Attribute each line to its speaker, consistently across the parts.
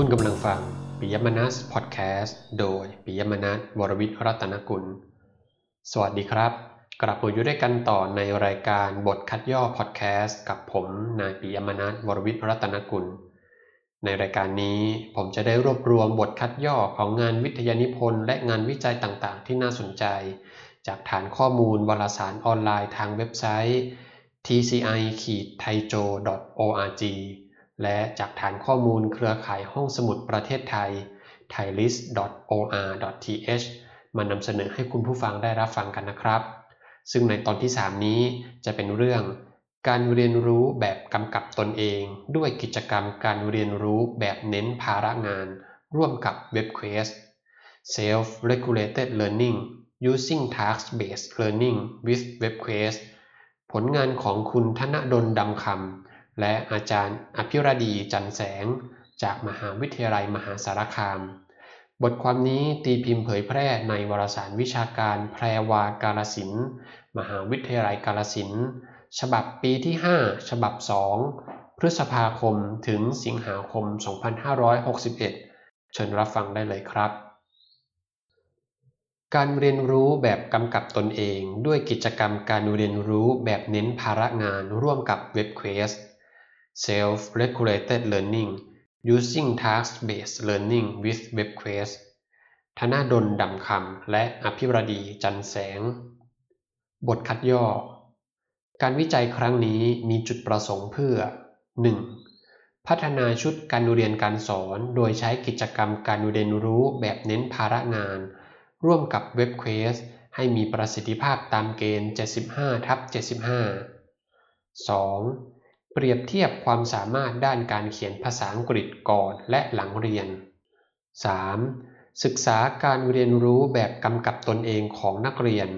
Speaker 1: คุณกำลังฟังปิยมนัสพอดแคสต์โดยปิยมนัสวรวิทรัตนกุล สวัสดีครับ กลับมาอยู่ด้วยกันต่อในรายการบทคัดย่อพอดแคสต์กับผมนายปิยมนัสวรวิทรัตนกุล ในรายการนี้ผมจะได้รวบรวมบทคัดย่อของงานวิทยานิพนธ์และงานวิจัยต่างๆ ที่น่าสนใจ จากฐานข้อมูลวารสารออนไลน์ทางเว็บไซต์ tci- thaijo. org และจากฐานข้อมูลเครือข่ายห้องสมุดประเทศไทย thailist.or.th มานำเสนอให้คุณผู้ฟังได้รับฟังกันนะครับ ซึ่งในตอนที่ 3 นี้จะเป็นเรื่อง การเรียนรู้แบบกำกับตนเอง ด้วยกิจกรรมการเรียนรู้แบบเน้นภาระงาน ร่วมกับ WebQuest Self-Regulated Learning Using Task-Based Learning with WebQuest ผลงานของคุณธนดลดำคำ และอาจารย์อภิรดีจันแสง จากมหาวิทยาลัยมหาสารคาม บทความนี้ตีพิมพ์เผยแพร่ในวารสารวิชาการแพรวากาลสิน มหาวิทยาลัยกาลสิน ฉบับปีที่ 5 ฉบับ 2 พฤษภาคมถึงสิงหาคม 2561 เชิญรับฟังได้เลยครับ การเรียนรู้แบบกำกับตนเองด้วยกิจกรรมการเรียนรู้แบบเน้นภาระงานร่วมกับ WebQuest Self-Regulated Learning Using Task-Based Learning with WebQuest ธนาดลดำคำและอภิรดีจันแสง บทคัดย่อ การวิจัยครั้งนี้มีจุดประสงค์เพื่อ 1. พัฒนาชุดการเรียนการสอน โดยใช้กิจกรรมการเรียนรู้แบบเน้นภาระงาน ร่วมกับ WebQuest ให้มีประสิทธิภาพตามเกณฑ์ 75ทับ75 2. เปรียบเทียบความสามารถด้านการเขียนภาษาอังกฤษก่อนและหลังเรียน 3. ศึกษาการเรียนรู้แบบกำกับตนเองของนักเรียน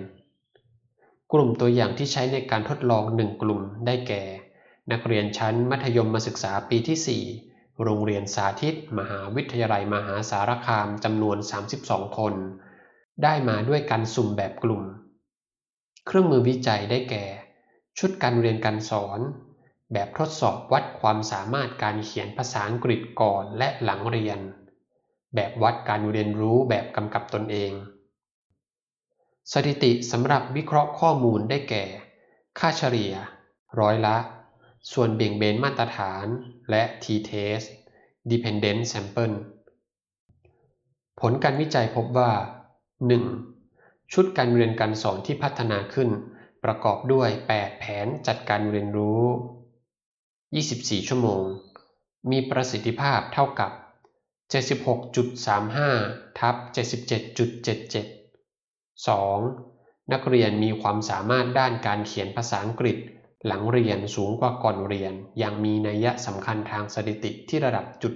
Speaker 1: กลุ่มตัวอย่างที่ใช้ในการทดลองหนึ่งกลุ่มได้แก่ นักเรียนชั้นมัธยมศึกษาปีที่ 4 โรงเรียนสาธิต มหาวิทยาลัยมหาสารคามจำนวน 32 คน ได้มาด้วยการสุ่มแบบกลุ่ม เครื่องมือวิจัยได้แก่ ชุดการเรียนการสอน แบบทดสอบวัดความสามารถการเขียนภาษาอังกฤษก่อนและหลังเรียน แบบวัดการเรียนรู้แบบกำกับตนเอง สถิติสำหรับวิเคราะห์ข้อมูลได้แก่ ค่าเฉลี่ย ร้อยละ ส่วนเบี่ยงเบนมาตรฐาน และ t-test dependent sample ผลการวิจัยพบว่า 1. ชุดการเรียนการสอนที่พัฒนาขึ้น ประกอบด้วย 8 แผนจัดการเรียนรู้ 24 ชั่วโมง มีประสิทธิภาพเท่ากับ 76.35 ทับ 77.77 2. นักเรียนมีความสามารถด้านการเขียนภาษาอังกฤษ หลังเรียนสูงกว่าก่อนเรียนอย่างมีนัยสำคัญทางสถิติที่ระดับจุด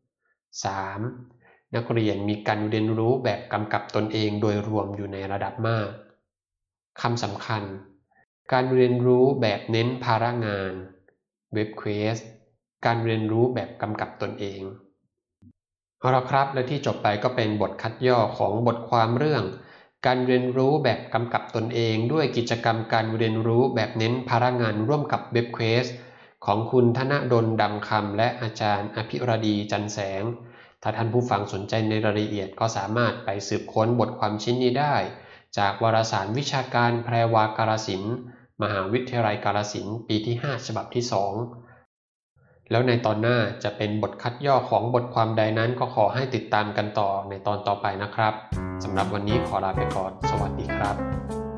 Speaker 1: 01 3. นักเรียนมีการเรียนรู้แบบกำกับตนเองโดยรวมอยู่ในระดับมากคำสำคัญ การเรียนรู้แบบเน้นภาระงาน WebQuest การเรียนรู้แบบกำกับตนเอง เอาละครับ และที่จบไปก็เป็นบทคัดย่อของบทความเรื่อง การเรียนรู้แบบกำกับตนเอง ด้วยกิจกรรมการเรียนรู้แบบเน้นภาระงานร่วมกับ WebQuest ของคุณธนดลดำคำและอาจารย์อภิรดีจันแสง ถ้าท่านผู้ฟังสนใจในรายละเอียดก็สามารถไปสืบค้นบทความชิ้นนี้ได้ จากวารสารวิชาการแพรวากาลสิน มหาวิทยาลัยกาลสินปีที่ 5 ฉบับที่ 2 แล้วในตอนหน้าจะเป็นบทคัดย่อของบทความใดนั้นก็ขอให้ติดตามกันต่อในตอนต่อไปนะครับสำหรับวันนี้ขอลาไปก่อน สวัสดีครับ